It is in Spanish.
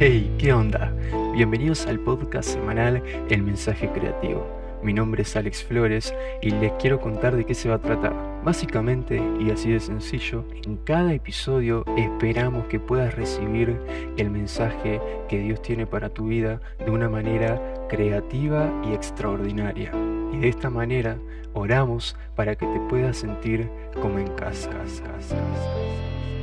Hey, ¿qué onda? Bienvenidos al podcast semanal El Mensaje Creativo. Mi nombre es Alex Flores y les quiero contar de qué se va a tratar. Básicamente, y así de sencillo, en cada episodio esperamos que puedas recibir el mensaje que Dios tiene para tu vida de una manera creativa y extraordinaria. Y de esta manera oramos para que te puedas sentir como en casa. casa, casa, casa.